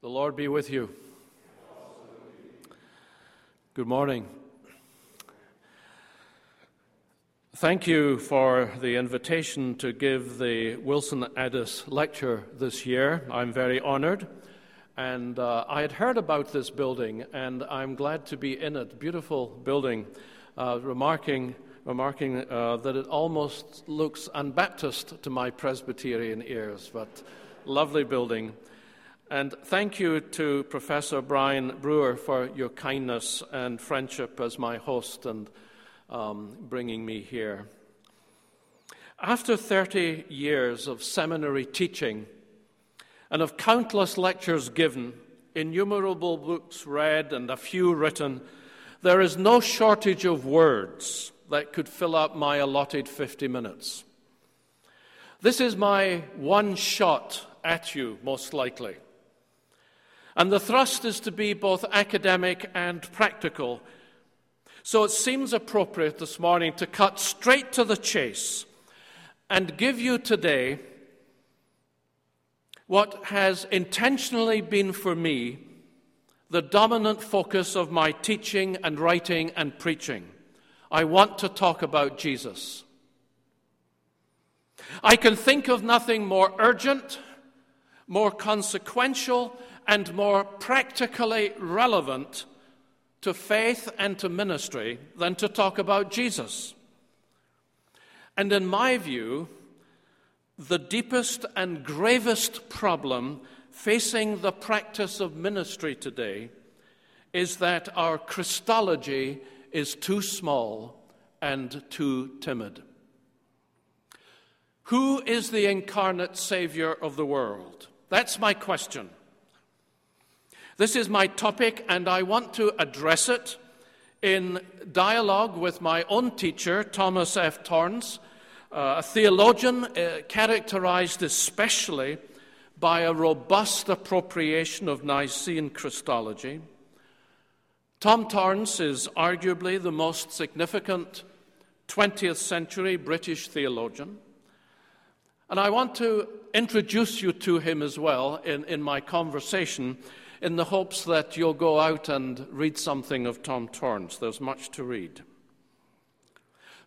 The Lord be with you. Good morning. Thank you for the invitation to give the Wilson Addis lecture this year. I'm very honored. And uh, I had heard about this building, and I'm glad to be in it. Beautiful building, uh, remarking, remarking uh, that it almost looks unbaptist to my Presbyterian ears, but lovely building. And thank you to Professor Brian Brewer for your kindness and friendship as my host and um, bringing me here. After 30 years of seminary teaching and of countless lectures given, innumerable books read, and a few written, there is no shortage of words that could fill up my allotted 50 minutes. This is my one shot at you, most likely. And the thrust is to be both academic and practical. So it seems appropriate this morning to cut straight to the chase and give you today what has intentionally been for me the dominant focus of my teaching and writing and preaching. I want to talk about Jesus. I can think of nothing more urgent, more consequential, and more practically relevant to faith and to ministry than to talk about Jesus. And in my view, the deepest and gravest problem facing the practice of ministry today is that our Christology is too small and too timid. Who is the incarnate Savior of the world? That's my question. This is my topic, and I want to address it in dialogue with my own teacher, Thomas F. Torrance, uh, a theologian uh, characterized especially by a robust appropriation of Nicene Christology. Tom Torrance is arguably the most significant 20th century British theologian. And I want to introduce you to him as well in, in my conversation in the hopes that you'll go out and read something of Tom Torrance. There's much to read.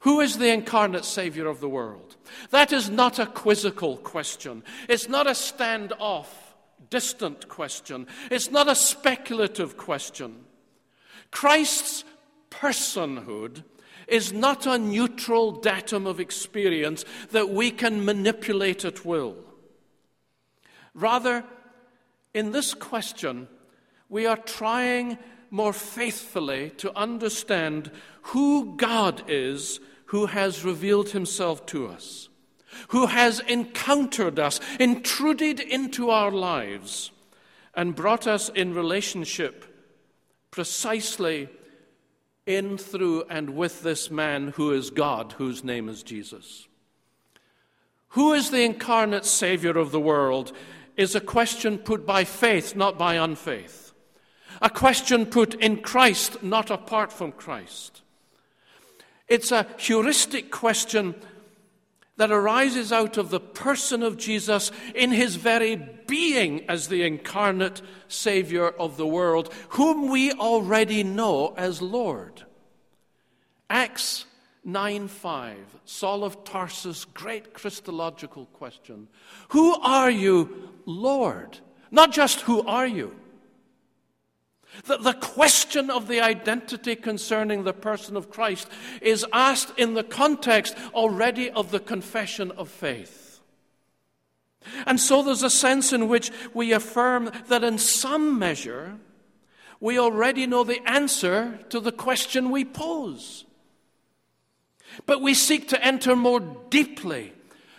Who is the incarnate Savior of the world? That is not a quizzical question. It's not a standoff, distant question. It's not a speculative question. Christ's personhood is not a neutral datum of experience that we can manipulate at will. Rather, in this question, we are trying more faithfully to understand who God is who has revealed himself to us, who has encountered us, intruded into our lives, and brought us in relationship precisely in, through, and with this man who is God, whose name is Jesus. Who is the incarnate Savior of the world? is a question put by faith, not by unfaith. A question put in Christ, not apart from Christ. It's a heuristic question that arises out of the person of Jesus in his very being as the incarnate Savior of the world, whom we already know as Lord. Acts 9 5, Saul of Tarsus, great Christological question. Who are you, Lord? Not just who are you. The, the question of the identity concerning the person of Christ is asked in the context already of the confession of faith. And so there's a sense in which we affirm that in some measure we already know the answer to the question we pose. But we seek to enter more deeply,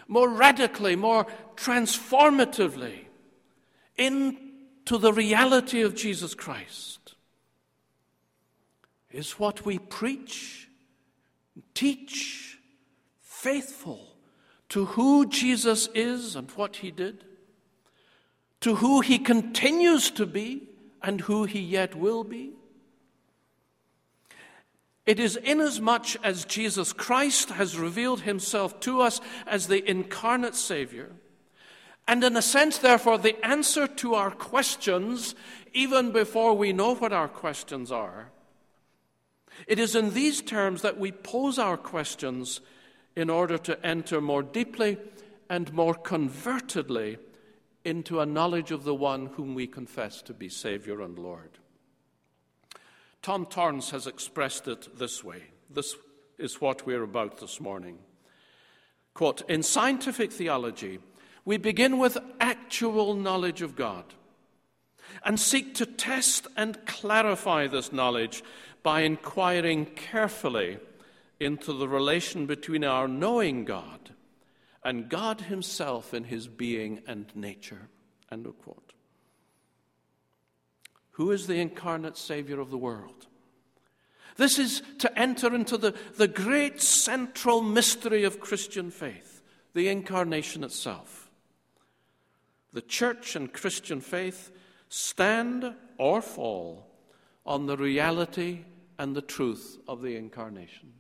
more radically, more transformatively into the reality of Jesus Christ. Is what we preach, teach, faithful to who Jesus is and what he did, to who he continues to be and who he yet will be? It is inasmuch as Jesus Christ has revealed himself to us as the incarnate Savior, And in a sense, therefore, the answer to our questions, even before we know what our questions are, it is in these terms that we pose our questions in order to enter more deeply and more convertedly into a knowledge of the one whom we confess to be Savior and Lord. Tom Torrance has expressed it this way. This is what we're about this morning. Quote In scientific theology, we begin with actual knowledge of God and seek to test and clarify this knowledge by inquiring carefully into the relation between our knowing God and God Himself in His being and nature. End of quote. Who is the incarnate Savior of the world? This is to enter into the, the great central mystery of Christian faith, the incarnation itself. The church and Christian faith stand or fall on the reality and the truth of the incarnation.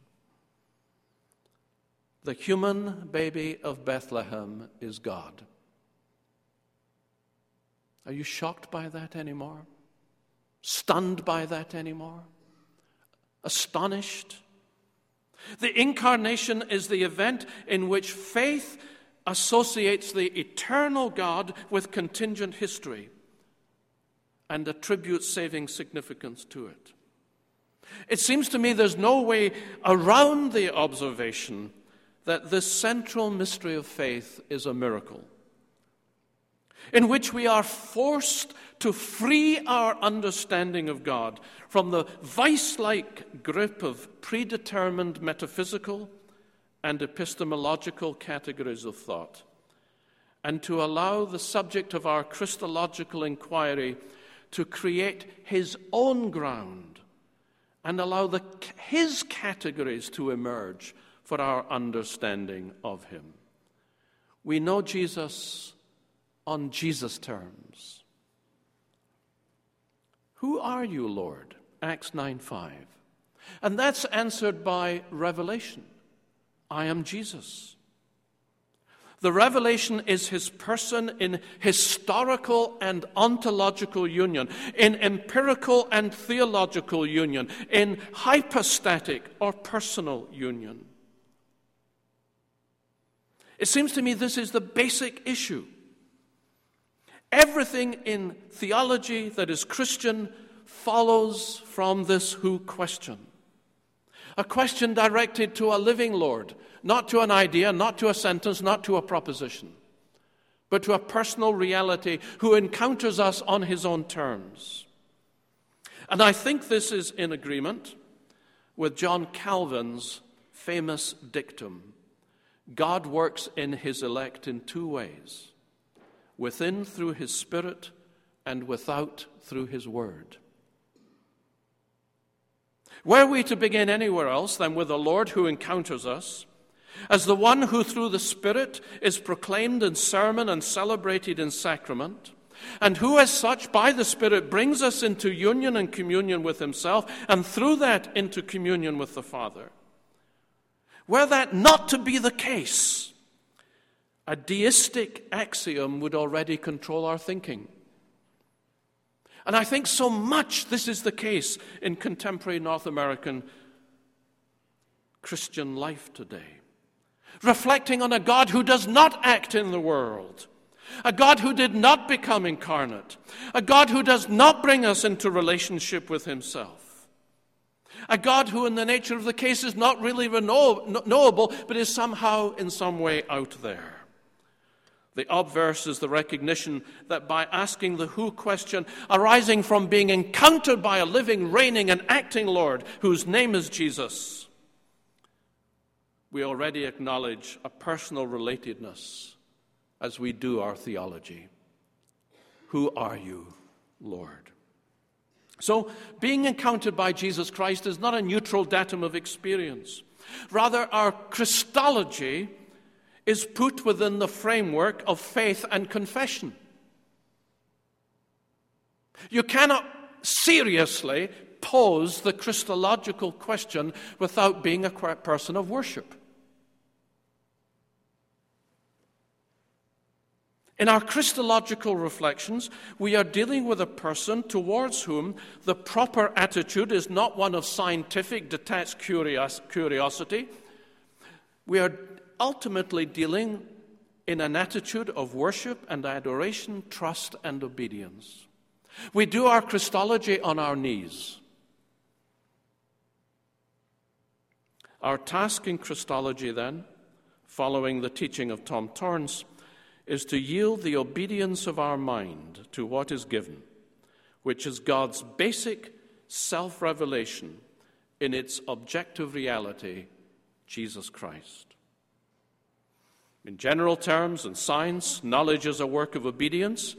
The human baby of Bethlehem is God. Are you shocked by that anymore? Stunned by that anymore? Astonished? The incarnation is the event in which faith associates the eternal God with contingent history and attributes saving significance to it. It seems to me there's no way around the observation that this central mystery of faith is a miracle, in which we are forced to free our understanding of God from the vice like grip of predetermined metaphysical and epistemological categories of thought, and to allow the subject of our Christological inquiry to create his own ground and allow the, his categories to emerge for our understanding of him. We know Jesus on Jesus' terms. Who are you, Lord? Acts 9 5. And that's answered by revelation. I am Jesus. The revelation is his person in historical and ontological union, in empirical and theological union, in hypostatic or personal union. It seems to me this is the basic issue. Everything in theology that is Christian follows from this who question. A question directed to a living Lord, not to an idea, not to a sentence, not to a proposition, but to a personal reality who encounters us on his own terms. And I think this is in agreement with John Calvin's famous dictum God works in his elect in two ways within through his Spirit, and without through his Word. Were we to begin anywhere else than with the Lord who encounters us, as the one who through the Spirit is proclaimed in sermon and celebrated in sacrament, and who as such by the Spirit brings us into union and communion with himself, and through that into communion with the Father. Were that not to be the case, a deistic axiom would already control our thinking. And I think so much this is the case in contemporary North American Christian life today. Reflecting on a God who does not act in the world, a God who did not become incarnate, a God who does not bring us into relationship with Himself. A God who, in the nature of the case, is not really knowable, but is somehow in some way out there. The obverse is the recognition that by asking the who question, arising from being encountered by a living, reigning, and acting Lord whose name is Jesus, we already acknowledge a personal relatedness as we do our theology. Who are you, Lord? So, being encountered by Jesus Christ is not a neutral datum of experience. Rather, our Christology is put within the framework of faith and confession. You cannot seriously pose the Christological question without being a person of worship. In our Christological reflections, we are dealing with a person towards whom the proper attitude is not one of scientific, detached curiosity. We are ultimately dealing in an attitude of worship and adoration, trust and obedience. We do our Christology on our knees. Our task in Christology, then, following the teaching of Tom Torrance, is to yield the obedience of our mind to what is given, which is God's basic self revelation in its objective reality, Jesus Christ. In general terms, in science, knowledge is a work of obedience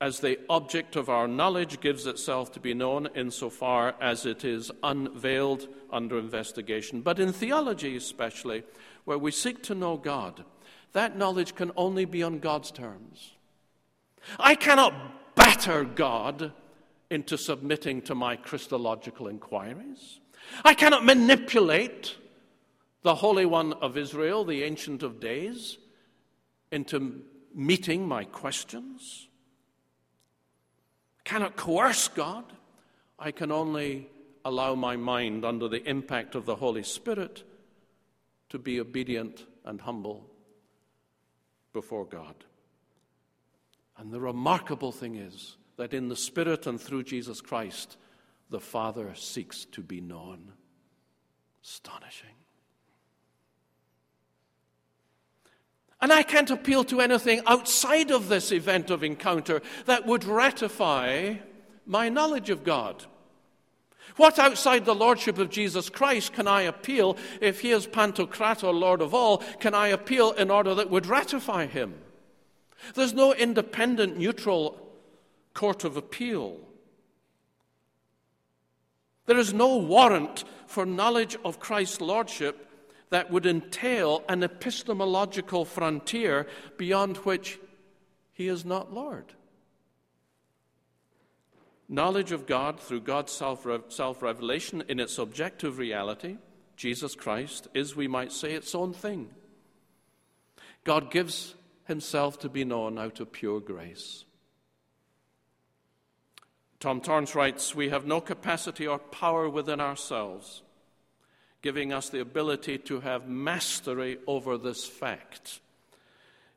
as the object of our knowledge gives itself to be known insofar as it is unveiled under investigation. But in theology, especially, where we seek to know God, that knowledge can only be on God's terms. I cannot batter God into submitting to my Christological inquiries. I cannot manipulate the Holy One of Israel, the Ancient of Days, into meeting my questions. I cannot coerce God. I can only allow my mind, under the impact of the Holy Spirit, to be obedient and humble before God. And the remarkable thing is that in the Spirit and through Jesus Christ, the Father seeks to be known. Astonishing. And I can't appeal to anything outside of this event of encounter that would ratify my knowledge of God. What outside the Lordship of Jesus Christ can I appeal if He is Pantocrator, Lord of all? Can I appeal in order that would ratify Him? There's no independent, neutral court of appeal. There is no warrant for knowledge of Christ's Lordship that would entail an epistemological frontier beyond which he is not Lord. Knowledge of God through God's self revelation in its objective reality, Jesus Christ, is, we might say, its own thing. God gives himself to be known out of pure grace. Tom Torrance writes We have no capacity or power within ourselves giving us the ability to have mastery over this fact.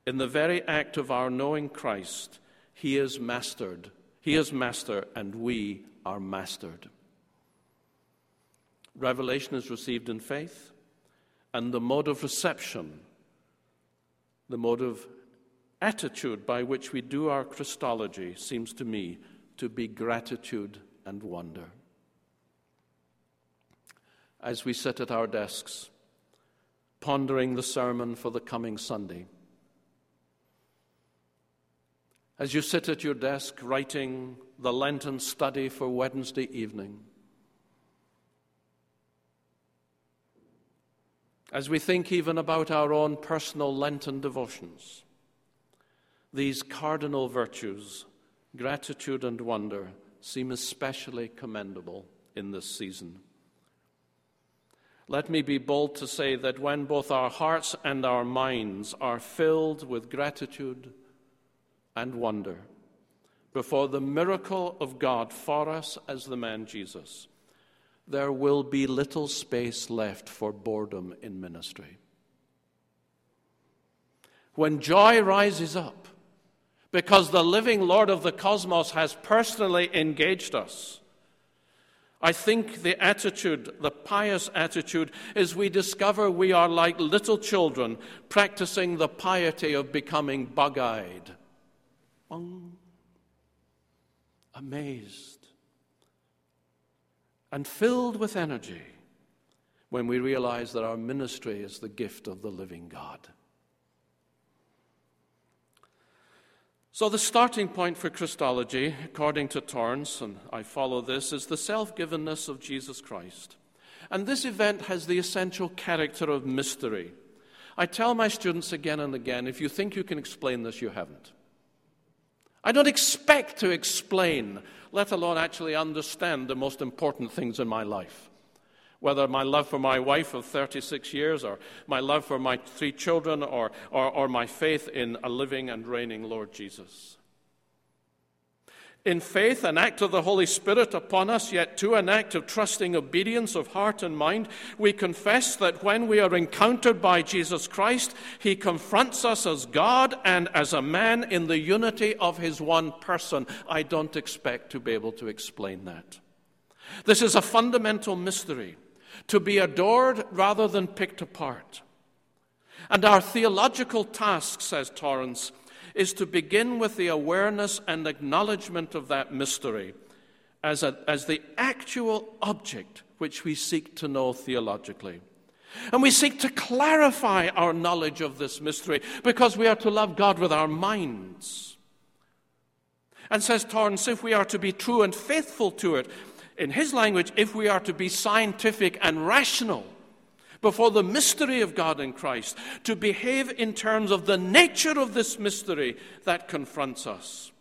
In the very act of our knowing Christ, He is mastered. He is master, and we are mastered. Revelation is received in faith, and the mode of reception, the mode of attitude by which we do our Christology, seems to me to be gratitude and wonder as we sit at our desks, pondering the sermon for the coming Sunday. As you sit at your desk writing the Lenten study for Wednesday evening, as we think even about our own personal Lenten devotions, these cardinal virtues, gratitude and wonder, seem especially commendable in this season. Let me be bold to say that when both our hearts and our minds are filled with gratitude and wonder before the miracle of God for us as the man Jesus, there will be little space left for boredom in ministry. When joy rises up, because the living Lord of the cosmos has personally engaged us, I think the attitude, the pious attitude, is we discover we are like little children practicing the piety of becoming bug eyed. Amazed and filled with energy when we realize that our ministry is the gift of the living God. So, the starting point for Christology, according to Torrance, and I follow this, is the self givenness of Jesus Christ. And this event has the essential character of mystery. I tell my students again and again if you think you can explain this, you haven't. I don't expect to explain, let alone actually understand, the most important things in my life. Whether my love for my wife of 36 years, or my love for my three children, or, or, or my faith in a living and reigning Lord Jesus. In faith, an act of the Holy Spirit upon us, yet to an act of trusting obedience of heart and mind, we confess that when we are encountered by Jesus Christ, He confronts us as God and as a man in the unity of His one person. I don't expect to be able to explain that. This is a fundamental mystery to be adored rather than picked apart. And our theological task, says Torrance, is to begin with the awareness and acknowledgement of that mystery as, a, as the actual object which we seek to know theologically. And we seek to clarify our knowledge of this mystery because we are to love God with our minds. And says Torrance, if we are to be true and faithful to it, in his language, if we are to be scientific and rational, before the mystery of God in Christ, to behave in terms of the nature of this mystery that confronts us.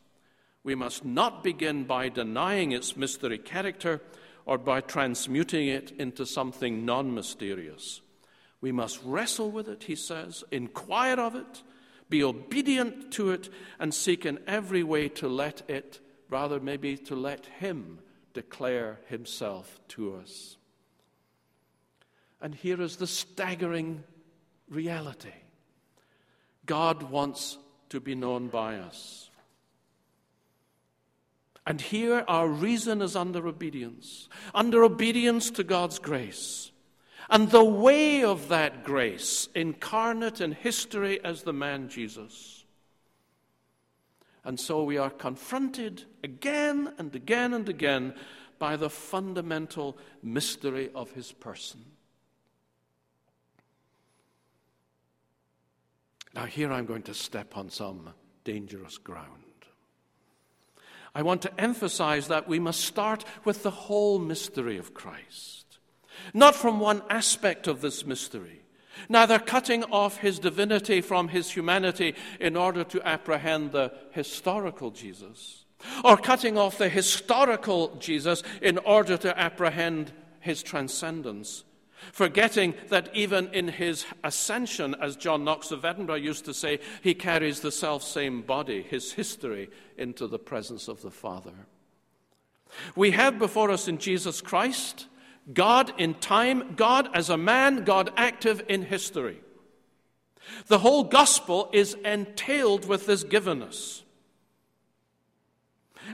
We must not begin by denying its mystery character or by transmuting it into something non mysterious. We must wrestle with it, he says, inquire of it, be obedient to it, and seek in every way to let it, rather, maybe to let him declare himself to us. And here is the staggering reality God wants to be known by us. And here our reason is under obedience, under obedience to God's grace. And the way of that grace, incarnate in history as the man Jesus. And so we are confronted again and again and again by the fundamental mystery of his person. Now, here I'm going to step on some dangerous ground. I want to emphasize that we must start with the whole mystery of Christ, not from one aspect of this mystery, neither cutting off his divinity from his humanity in order to apprehend the historical Jesus, or cutting off the historical Jesus in order to apprehend his transcendence forgetting that even in his ascension, as John Knox of Edinburgh used to say, he carries the self same body, his history, into the presence of the Father. We have before us in Jesus Christ God in time, God as a man, God active in history. The whole gospel is entailed with this givenness.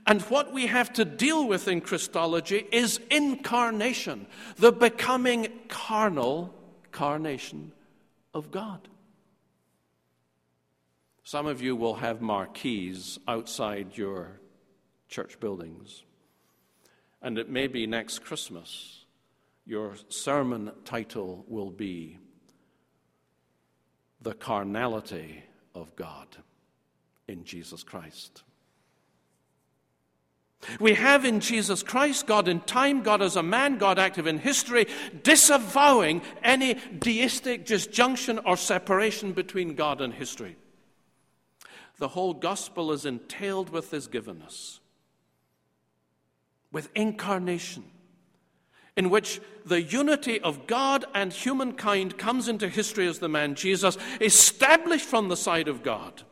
And what we have to deal with in Christology is incarnation, the becoming carnal carnation of God. Some of you will have marquees outside your church buildings. And it may be next Christmas, your sermon title will be The Carnality of God in Jesus Christ. We have in Jesus Christ, God in time, God as a man, God active in history, disavowing any deistic disjunction or separation between God and history. The whole gospel is entailed with this givenness, with incarnation, in which the unity of God and humankind comes into history as the man Jesus, established from the side of God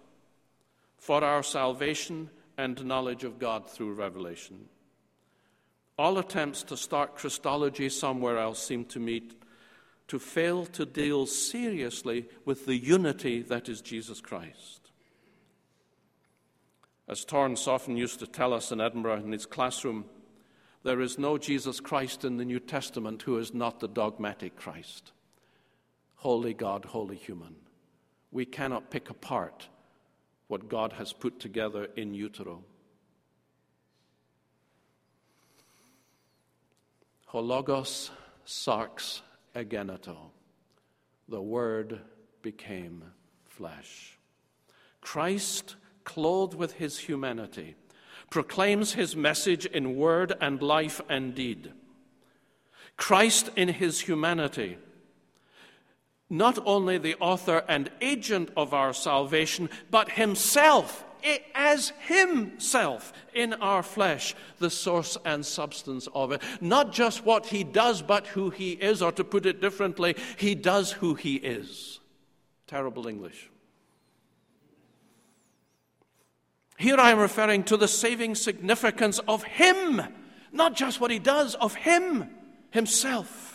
for our salvation and knowledge of God through revelation. All attempts to start Christology somewhere else seem to me to fail to deal seriously with the unity that is Jesus Christ. As Torrance often used to tell us in Edinburgh in his classroom, there is no Jesus Christ in the New Testament who is not the dogmatic Christ. Holy God, holy human. We cannot pick apart what God has put together in utero. Ho logos sarx egeneto. The Word became flesh. Christ, clothed with his humanity, proclaims his message in word and life and deed. Christ, in his humanity, not only the author and agent of our salvation, but himself as Himself in our flesh, the source and substance of it. Not just what He does, but who He is, or to put it differently, He does who He is. Terrible English. Here I am referring to the saving significance of Him, not just what He does, of Him Himself.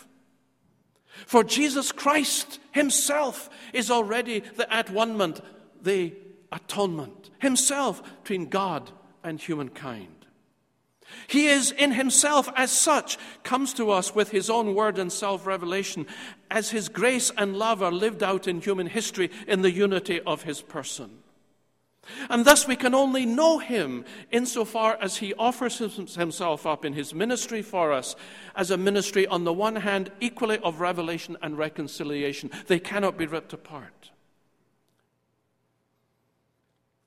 For Jesus Christ Himself is already the at one the atonement, Himself between God and humankind. He is in himself, as such, comes to us with his own word and self revelation, as his grace and love are lived out in human history in the unity of his person. And thus we can only know him insofar as he offers himself up in his ministry for us as a ministry, on the one hand, equally of revelation and reconciliation. They cannot be ripped apart.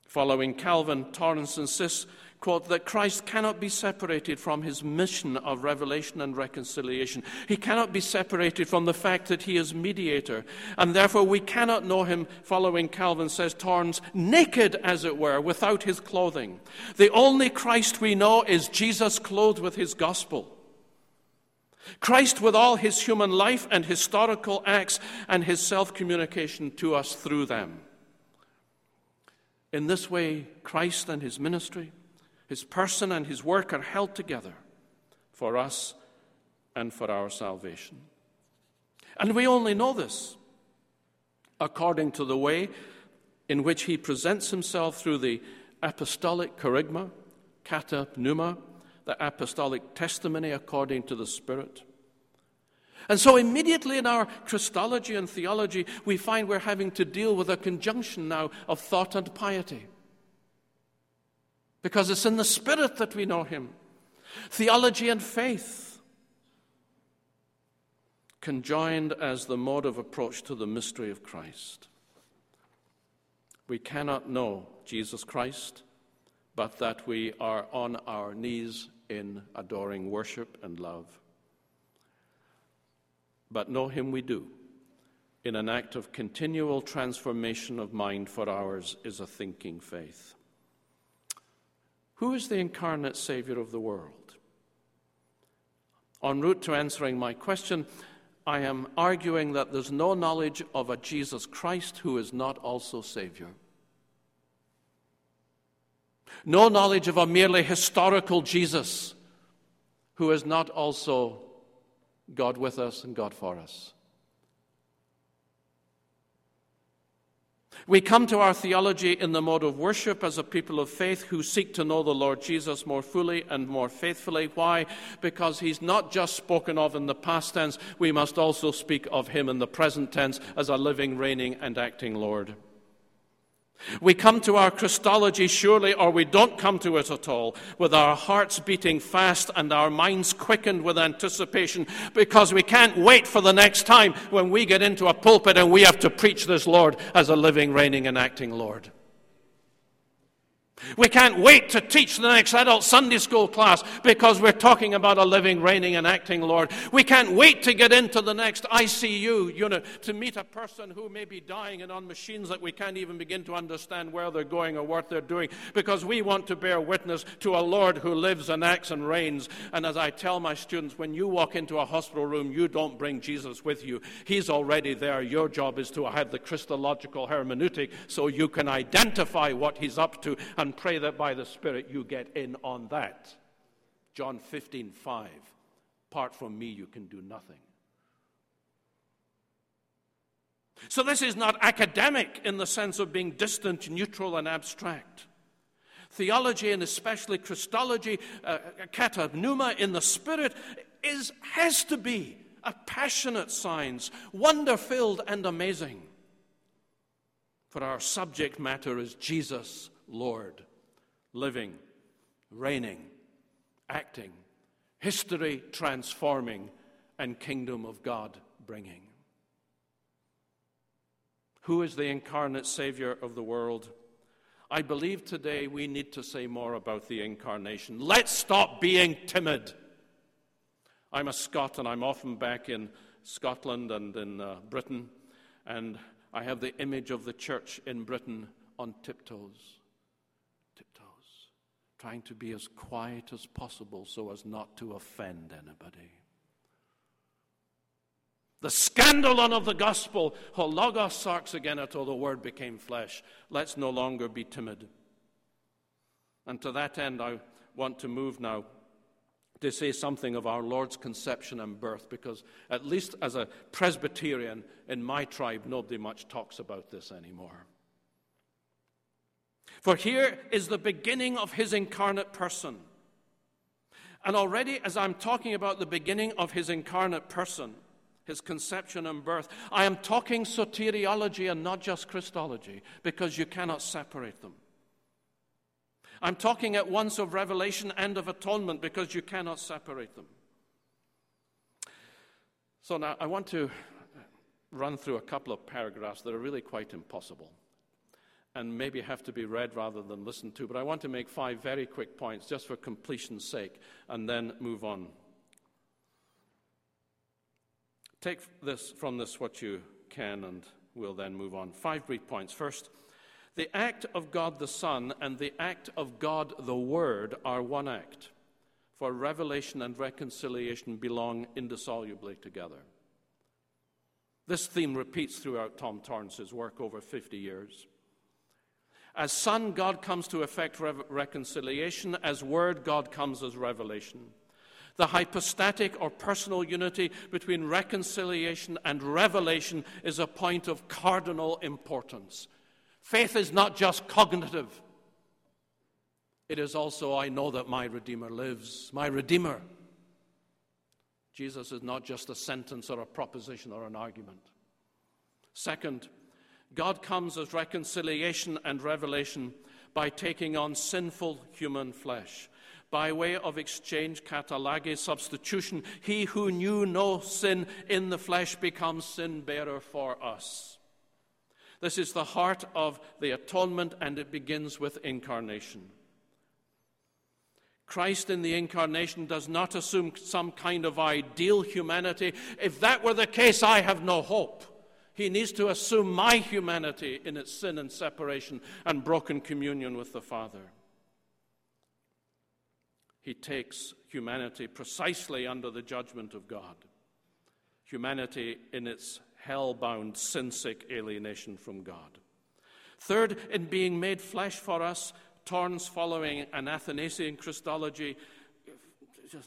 Following Calvin, Torrance insists quote, that Christ cannot be separated from his mission of revelation and reconciliation. He cannot be separated from the fact that he is mediator. And therefore, we cannot know him, following Calvin, says Torrance, naked, as it were, without his clothing. The only Christ we know is Jesus clothed with his gospel. Christ with all his human life and historical acts and his self communication to us through them. In this way, Christ and his ministry, his person and his work are held together for us and for our salvation. And we only know this according to the way in which he presents himself through the apostolic kerygma, kata pneuma, the apostolic testimony according to the Spirit. And so, immediately in our Christology and theology, we find we're having to deal with a conjunction now of thought and piety because it's in the Spirit that we know Him. Theology and faith conjoined as the mode of approach to the mystery of Christ. We cannot know Jesus Christ but that we are on our knees in adoring worship and love. But know Him we do in an act of continual transformation of mind, for ours is a thinking faith. Who is the incarnate Savior of the world? En route to answering my question, I am arguing that there's no knowledge of a Jesus Christ who is not also Savior. No knowledge of a merely historical Jesus who is not also God with us and God for us. We come to our theology in the mode of worship as a people of faith who seek to know the Lord Jesus more fully and more faithfully. Why? Because he's not just spoken of in the past tense, we must also speak of him in the present tense as a living, reigning, and acting Lord. We come to our Christology surely, or we don't come to it at all, with our hearts beating fast and our minds quickened with anticipation, because we can't wait for the next time when we get into a pulpit and we have to preach this Lord as a living, reigning, and acting Lord. We can't wait to teach the next adult Sunday school class because we're talking about a living, reigning, and acting Lord. We can't wait to get into the next ICU unit to meet a person who may be dying and on machines that we can't even begin to understand where they're going or what they're doing because we want to bear witness to a Lord who lives and acts and reigns. And as I tell my students, when you walk into a hospital room, you don't bring Jesus with you. He's already there. Your job is to have the Christological hermeneutic so you can identify what he's up to and pray that by the Spirit you get in on that. John 15, 5. Apart from me, you can do nothing. So, this is not academic in the sense of being distant, neutral, and abstract. Theology, and especially Christology, uh, kata pneuma in the Spirit, is, has to be a passionate science, wonder filled and amazing. For our subject matter is Jesus Lord, living, reigning, acting, history transforming, and kingdom of God bringing. Who is the incarnate Savior of the world? I believe today we need to say more about the incarnation. Let's stop being timid. I'm a Scot and I'm often back in Scotland and in uh, Britain, and I have the image of the church in Britain on tiptoes trying to be as quiet as possible so as not to offend anybody. The scandalon of the gospel, ho logos sarx egeneto, the word became flesh. Let's no longer be timid. And to that end, I want to move now to say something of our Lord's conception and birth, because at least as a Presbyterian in my tribe, nobody much talks about this anymore. For here is the beginning of his incarnate person. And already, as I'm talking about the beginning of his incarnate person, his conception and birth, I am talking soteriology and not just Christology, because you cannot separate them. I'm talking at once of revelation and of atonement because you cannot separate them. So now I want to run through a couple of paragraphs that are really quite impossible and maybe have to be read rather than listened to, but I want to make five very quick points just for completion's sake and then move on. Take this from this what you can and we'll then move on. Five brief points. First, the act of God the Son and the act of God the Word are one act, for revelation and reconciliation belong indissolubly together. This theme repeats throughout Tom Torrance's work over 50 years. As Son, God comes to effect re- reconciliation. As Word, God comes as revelation. The hypostatic or personal unity between reconciliation and revelation is a point of cardinal importance. Faith is not just cognitive, it is also, I know that my Redeemer lives. My Redeemer. Jesus is not just a sentence or a proposition or an argument. Second, God comes as reconciliation and revelation by taking on sinful human flesh. By way of exchange, katallage, substitution, he who knew no sin in the flesh becomes sin bearer for us. This is the heart of the atonement, and it begins with incarnation. Christ in the incarnation does not assume some kind of ideal humanity. If that were the case, I have no hope. He needs to assume my humanity in its sin and separation and broken communion with the Father. He takes humanity precisely under the judgment of God, humanity in its hell bound, sin sick alienation from God. Third, in being made flesh for us, Torrance, following an Athanasian Christology,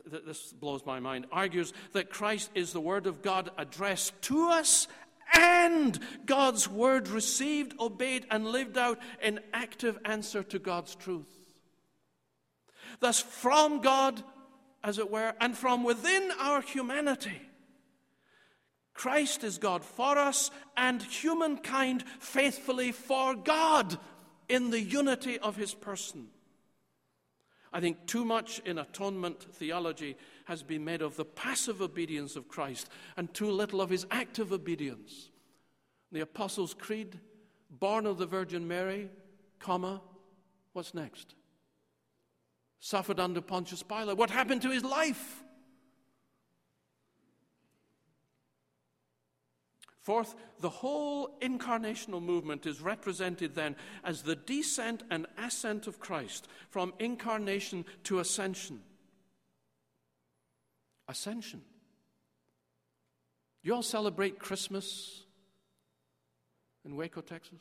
this blows my mind, argues that Christ is the Word of God addressed to us and God's Word received, obeyed, and lived out in active answer to God's truth. Thus, from God, as it were, and from within our humanity, Christ is God for us and humankind faithfully for God in the unity of his person. I think too much in atonement theology has been made of the passive obedience of Christ and too little of his active obedience. The Apostles' Creed, born of the Virgin Mary, comma, what's next? Suffered under Pontius Pilate. What happened to his life? Fourth, the whole incarnational movement is represented then as the descent and ascent of Christ from incarnation to ascension. Ascension. You all celebrate Christmas in Waco, Texas?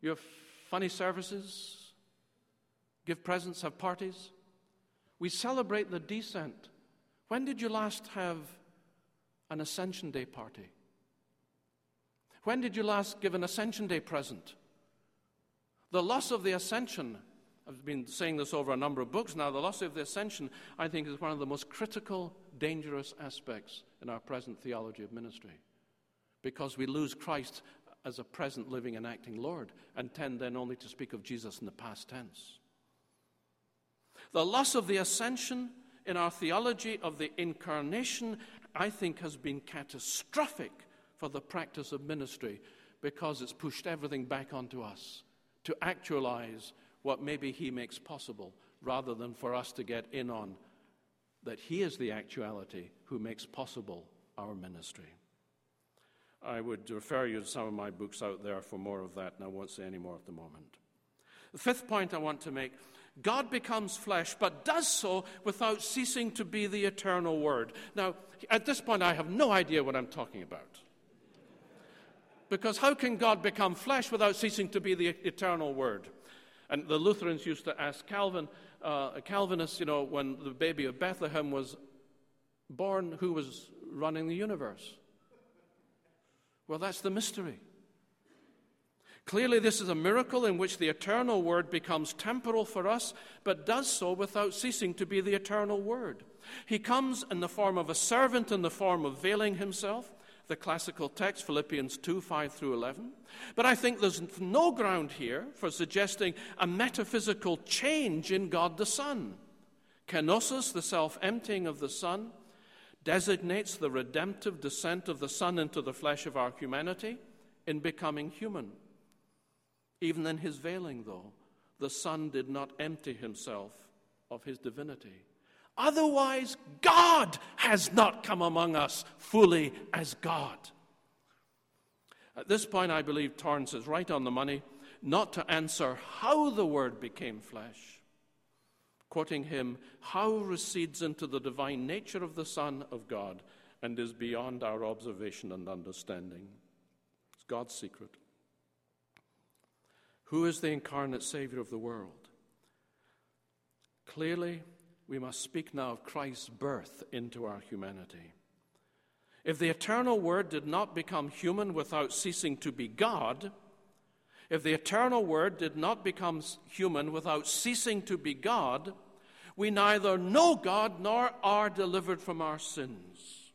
You have funny services, give presents, have parties. We celebrate the descent. When did you last have an Ascension Day party? When did you last give an Ascension Day present? The loss of the Ascension, I've been saying this over a number of books now, the loss of the Ascension, I think, is one of the most critical, dangerous aspects in our present theology of ministry. Because we lose Christ as a present, living, and acting Lord and tend then only to speak of Jesus in the past tense. The loss of the ascension in our theology of the incarnation I think, has been catastrophic for the practice of ministry because it's pushed everything back onto us to actualize what maybe He makes possible rather than for us to get in on that He is the actuality who makes possible our ministry. I would refer you to some of my books out there for more of that, and I won't say any more at the moment. The fifth point I want to make God becomes flesh, but does so without ceasing to be the eternal Word. Now, at this point, I have no idea what I'm talking about. Because how can God become flesh without ceasing to be the eternal Word? And the Lutherans used to ask Calvin, uh, Calvinists, you know, when the baby of Bethlehem was born, who was running the universe? Well, that's the mystery. Clearly, this is a miracle in which the eternal Word becomes temporal for us, but does so without ceasing to be the eternal Word. He comes in the form of a servant, in the form of veiling himself, the classical text, Philippians 2 5 through 11. But I think there's no ground here for suggesting a metaphysical change in God the Son. Kenosis, the self emptying of the Son, designates the redemptive descent of the Son into the flesh of our humanity in becoming human. Even in his veiling, though, the Son did not empty himself of his divinity. Otherwise, God has not come among us fully as God. At this point, I believe Torrance is right on the money, not to answer how the Word became flesh. Quoting him, how recedes into the divine nature of the Son of God and is beyond our observation and understanding. It's God's secret. Who is the incarnate Savior of the world? Clearly, we must speak now of Christ's birth into our humanity. If the eternal Word did not become human without ceasing to be God, if the eternal Word did not become human without ceasing to be God, we neither know God nor are delivered from our sins.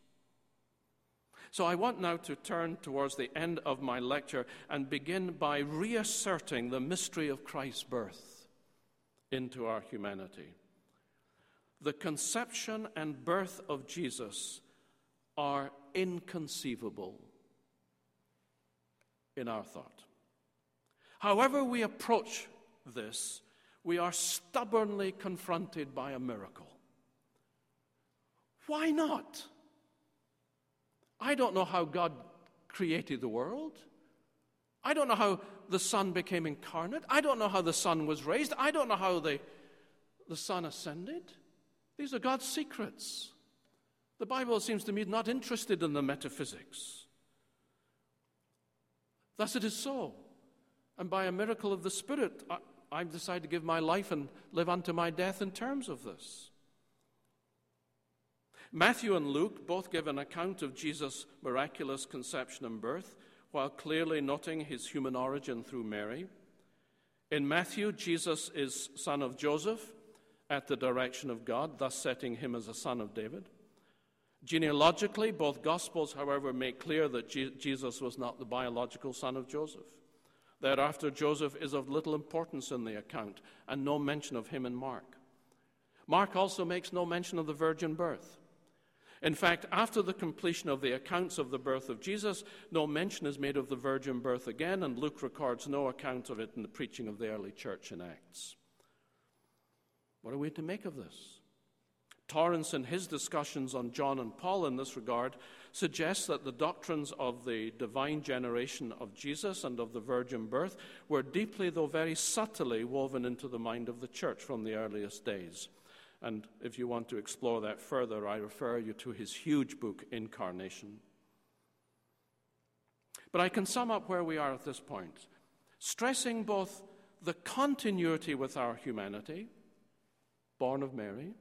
So I want now to turn towards the end of my lecture and begin by reasserting the mystery of Christ's birth into our humanity. The conception and birth of Jesus are inconceivable in our thought. However, we approach this, we are stubbornly confronted by a miracle. Why not? I don't know how God created the world. I don't know how the Son became incarnate. I don't know how the Son was raised. I don't know how the, the Son ascended. These are God's secrets. The Bible seems to me not interested in the metaphysics. Thus it is so. And by a miracle of the Spirit, I, I've decided to give my life and live unto my death in terms of this. Matthew and Luke both give an account of Jesus' miraculous conception and birth, while clearly noting his human origin through Mary. In Matthew, Jesus is son of Joseph at the direction of God, thus setting him as a son of David. Genealogically, both Gospels, however, make clear that Jesus was not the biological son of Joseph. Thereafter, Joseph is of little importance in the account, and no mention of him in Mark. Mark also makes no mention of the virgin birth. In fact, after the completion of the accounts of the birth of Jesus, no mention is made of the virgin birth again, and Luke records no account of it in the preaching of the early church in Acts. What are we to make of this? Torrance, in his discussions on John and Paul in this regard, suggests that the doctrines of the divine generation of Jesus and of the virgin birth were deeply, though very subtly, woven into the mind of the church from the earliest days. And if you want to explore that further, I refer you to his huge book, Incarnation. But I can sum up where we are at this point, stressing both the continuity with our humanity, born of Mary,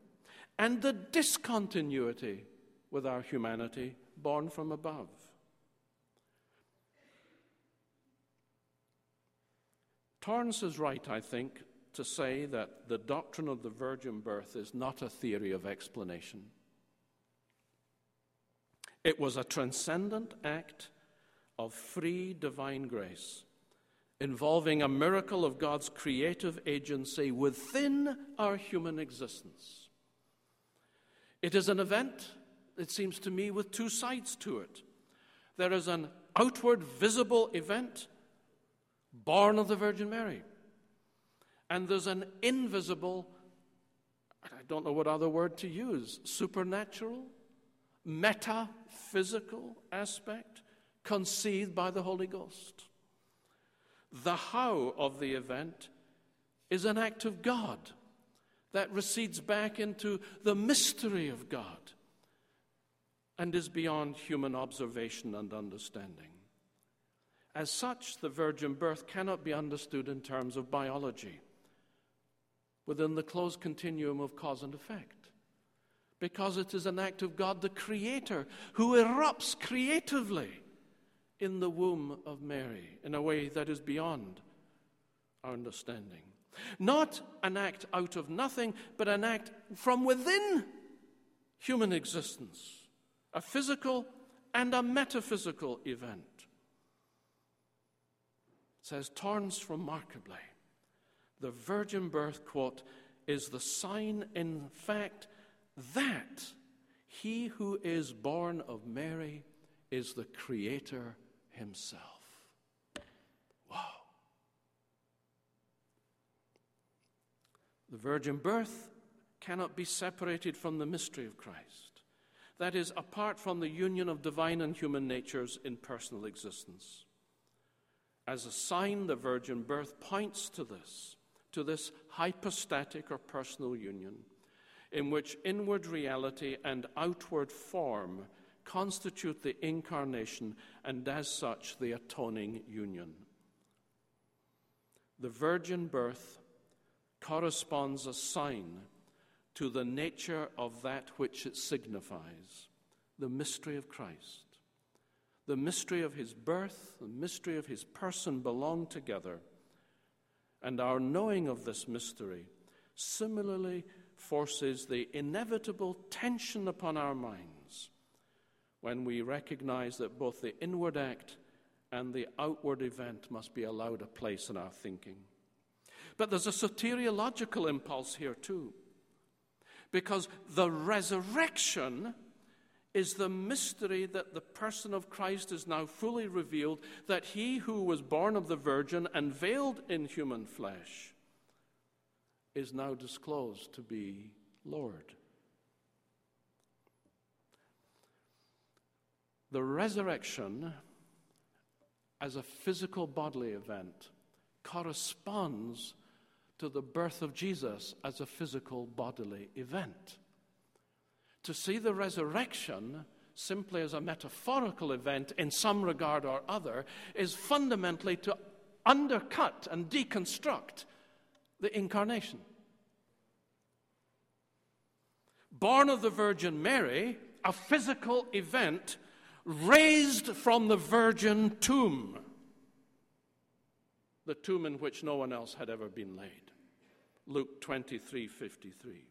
and the discontinuity with our humanity, born from above. Torrance is right, I think, to say that the doctrine of the virgin birth is not a theory of explanation. It was a transcendent act of free divine grace involving a miracle of God's creative agency within our human existence. It is an event, it seems to me, with two sides to it. There is an outward visible event born of the Virgin Mary and there's an invisible, I don't know what other word to use, supernatural, metaphysical aspect conceived by the Holy Ghost. The how of the event is an act of God that recedes back into the mystery of God and is beyond human observation and understanding. As such, the virgin birth cannot be understood in terms of biology within the closed continuum of cause and effect. Because it is an act of God, the Creator, who erupts creatively in the womb of Mary in a way that is beyond our understanding. Not an act out of nothing, but an act from within human existence, a physical and a metaphysical event. It says Torrance remarkably, the virgin birth, quote, is the sign, in fact, that he who is born of Mary is the Creator himself. Wow. The virgin birth cannot be separated from the mystery of Christ. That is, apart from the union of divine and human natures in personal existence. As a sign, the virgin birth points to this, to this hypostatic or personal union, in which inward reality and outward form constitute the incarnation and, as such, the atoning union. The virgin birth corresponds a sign to the nature of that which it signifies the mystery of Christ. The mystery of his birth, the mystery of his person belong together. And our knowing of this mystery similarly forces the inevitable tension upon our minds when we recognize that both the inward act and the outward event must be allowed a place in our thinking. But there's a soteriological impulse here too. Because the resurrection is the mystery that the person of Christ is now fully revealed, that he who was born of the Virgin and veiled in human flesh is now disclosed to be Lord. The resurrection, as a physical bodily event, corresponds to the birth of Jesus as a physical bodily event. To see the resurrection simply as a metaphorical event in some regard or other is fundamentally to undercut and deconstruct the incarnation. Born of the Virgin Mary, a physical event raised from the virgin tomb the tomb in which no one else had ever been laid. Luke 23 53.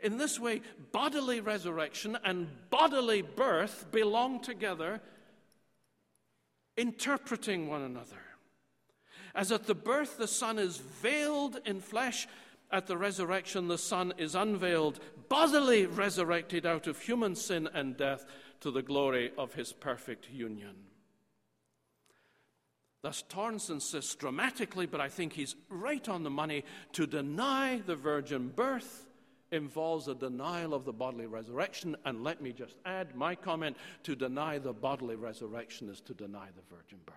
In this way, bodily resurrection and bodily birth belong together, interpreting one another. As at the birth the Son is veiled in flesh, at the resurrection the Son is unveiled, bodily resurrected out of human sin and death to the glory of his perfect union. Thus, Torrance insists dramatically, but I think he's right on the money, to deny the virgin birth involves a denial of the bodily resurrection. And let me just add my comment to deny the bodily resurrection is to deny the virgin birth.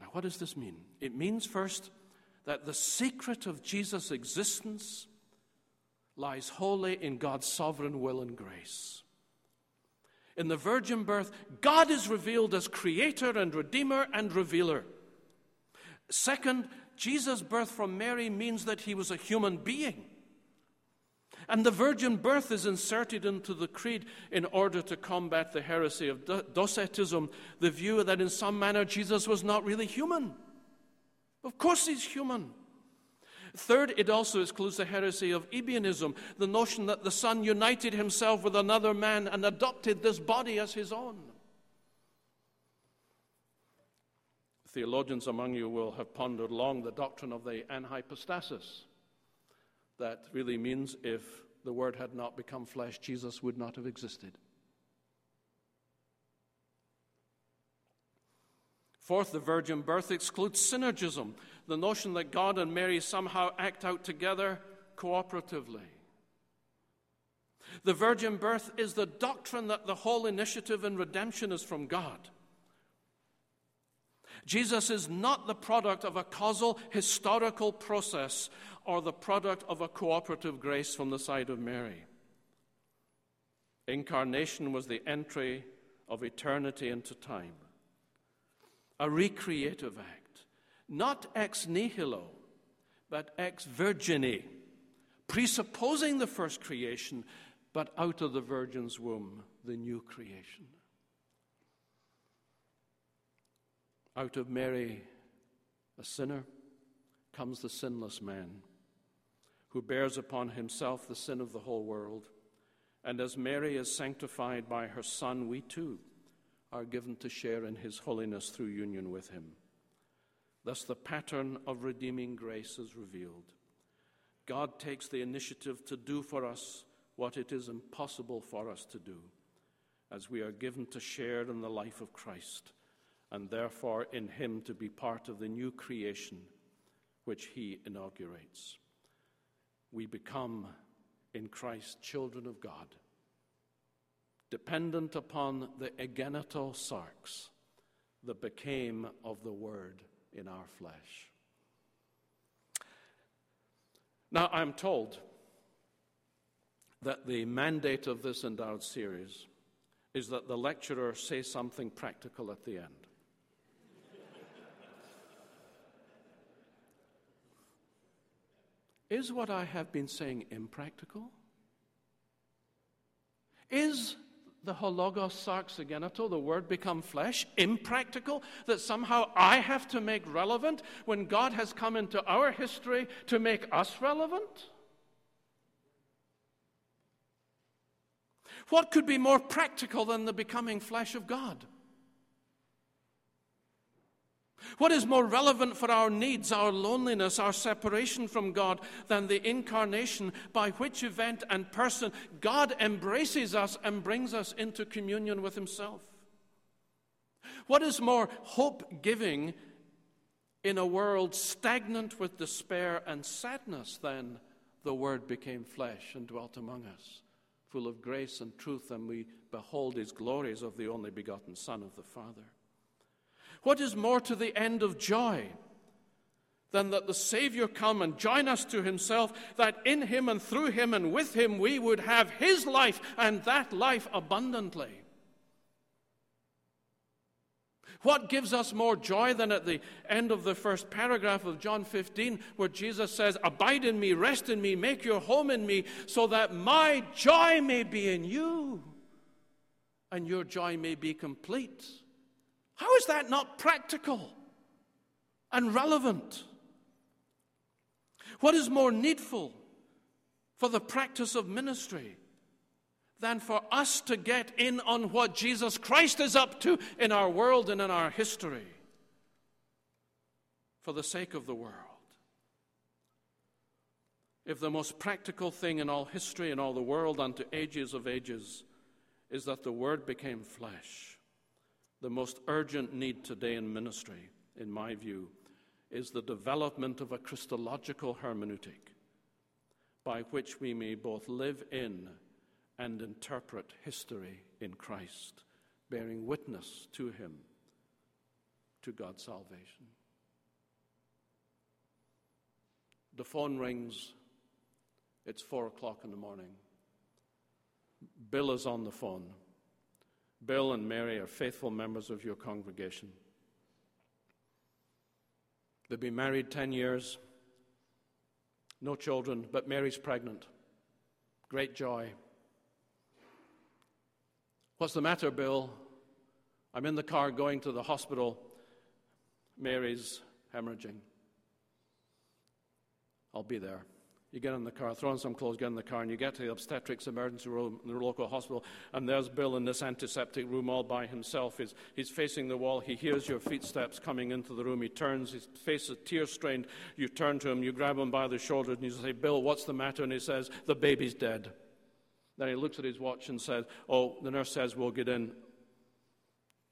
Now, what does this mean? It means, first, that the secret of Jesus' existence lies wholly in God's sovereign will and grace. In the virgin birth, God is revealed as creator and redeemer and revealer. Second, Jesus' birth from Mary means that he was a human being. And the virgin birth is inserted into the creed in order to combat the heresy of Docetism, the view that in some manner Jesus was not really human. Of course, he's human. Third, it also excludes the heresy of Ebionism, the notion that the Son united himself with another man and adopted this body as his own. Theologians among you will have pondered long the doctrine of the anhypostasis. That really means if the Word had not become flesh, Jesus would not have existed. Fourth, the virgin birth excludes synergism, the notion that God and Mary somehow act out together cooperatively. The virgin birth is the doctrine that the whole initiative in redemption is from God. Jesus is not the product of a causal historical process or the product of a cooperative grace from the side of Mary. Incarnation was the entry of eternity into time, a recreative act, not ex nihilo, but ex virgine, presupposing the first creation, but out of the virgin's womb, the new creation. Out of Mary, a sinner, comes the sinless man who bears upon himself the sin of the whole world. And as Mary is sanctified by her Son, we too are given to share in his holiness through union with him. Thus, the pattern of redeeming grace is revealed. God takes the initiative to do for us what it is impossible for us to do, as we are given to share in the life of Christ, and therefore in him to be part of the new creation which he inaugurates. We become in Christ children of God, dependent upon the egeneto sarx, the became of the Word in our flesh. Now, I'm told that the mandate of this endowed series is that the lecturer say something practical at the end. Is what I have been saying impractical? Is the Ho logos sarx egeneto, the word become flesh, impractical that somehow I have to make relevant when God has come into our history to make us relevant? What could be more practical than the becoming flesh of God? What is more relevant for our needs, our loneliness, our separation from God than the incarnation, by which event and person God embraces us and brings us into communion with Himself? What is more hope giving in a world stagnant with despair and sadness than the Word became flesh and dwelt among us, full of grace and truth, and we behold His glories of the only begotten Son of the Father? What is more to the end of joy than that the Savior come and join us to Himself, that in Him and through Him and with Him we would have His life and that life abundantly? What gives us more joy than at the end of the first paragraph of John 15, where Jesus says, Abide in me, rest in me, make your home in me, so that my joy may be in you and your joy may be complete? How is that not practical and relevant? What is more needful for the practice of ministry than for us to get in on what Jesus Christ is up to in our world and in our history for the sake of the world? If the most practical thing in all history and all the world unto ages of ages is that the Word became flesh, the most urgent need today in ministry, in my view, is the development of a Christological hermeneutic by which we may both live in and interpret history in Christ, bearing witness to Him, to God's salvation. The phone rings. It's four o'clock in the morning. Bill is on the phone. Bill and Mary are faithful members of your congregation. They've been married 10 years, no children, but Mary's pregnant. Great joy. What's the matter, Bill? I'm in the car going to the hospital. Mary's hemorrhaging. I'll be there. You get in the car, throw on some clothes, get in the car, and you get to the obstetrics emergency room in the local hospital, and there's Bill in this antiseptic room all by himself. He's, he's facing the wall. He hears your footsteps coming into the room. He turns, his face is tear strained. You turn to him, you grab him by the shoulder, and you say, Bill, what's the matter? And he says, The baby's dead. Then he looks at his watch and says, Oh, the nurse says we'll get in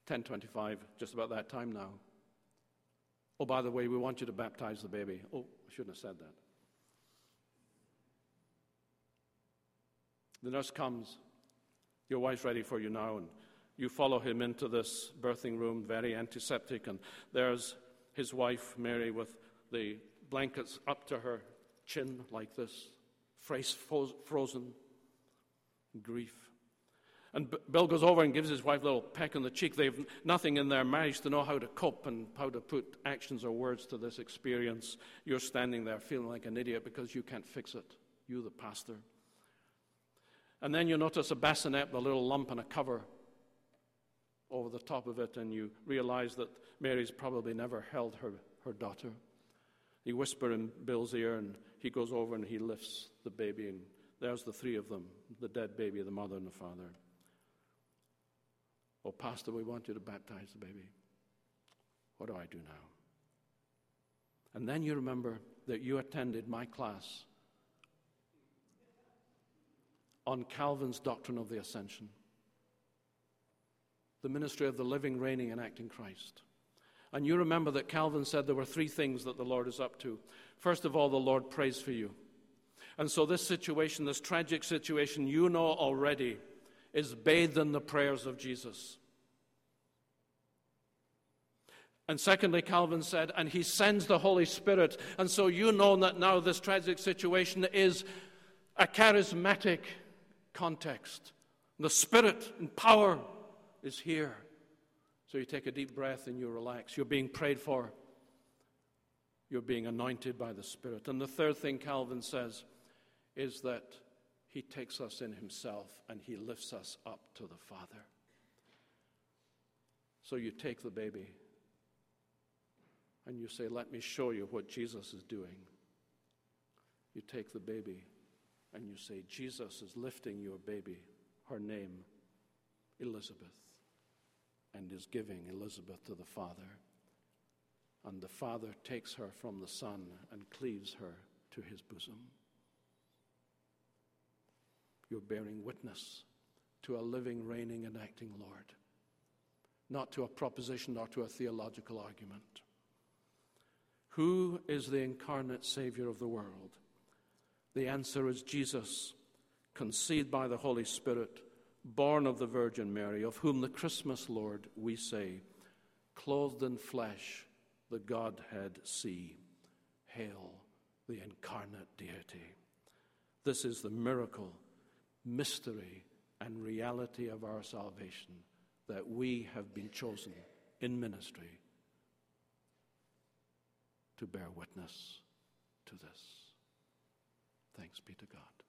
10.25, just about that time now. Oh, by the way, we want you to baptize the baby. Oh, I shouldn't have said that. The nurse comes. Your wife's ready for you now, and You follow him into this birthing room, very antiseptic, and there's his wife, Mary, with the blankets up to her chin like this, face frozen, grief. And Bill goes over and gives his wife a little peck on the cheek. They've nothing in their marriage to know how to cope and how to put actions or words to this experience. You're standing there feeling like an idiot because you can't fix it. You, the pastor. And then you notice a bassinet, the little lump and a cover over the top of it, and you realize that Mary's probably never held her, her daughter. You whisper in Bill's ear, and he goes over and he lifts the baby, and there's the three of them the dead baby, the mother, and the father. Oh, Pastor, we want you to baptize the baby. What do I do now? And then you remember that you attended my class on Calvin's doctrine of the ascension, the ministry of the living, reigning, and acting Christ. And you remember that Calvin said there were three things that the Lord is up to. First of all, the Lord prays for you. And so, this situation, this tragic situation, you know already is bathed in the prayers of Jesus. And secondly, Calvin said, and he sends the Holy Spirit. And so you know that now this tragic situation is a charismatic context. The Spirit and power is here. So you take a deep breath and you relax. You're being prayed for, you're being anointed by the Spirit. And the third thing Calvin says is that he takes us in himself and he lifts us up to the Father. So you take the baby and you say, Let me show you what Jesus is doing. You take the baby and you say, Jesus is lifting your baby, her name, Elizabeth, and is giving Elizabeth to the Father. And the Father takes her from the Son and cleaves her to his bosom. You're bearing witness to a living, reigning, and acting Lord, not to a proposition or to a theological argument. Who is the incarnate Savior of the world? The answer is Jesus, conceived by the Holy Spirit, born of the Virgin Mary, of whom the Christmas Lord, we say, clothed in flesh, the Godhead see. Hail the incarnate deity. This is the miracle mystery and reality of our salvation that we have been chosen in ministry to bear witness to this. Thanks be to God.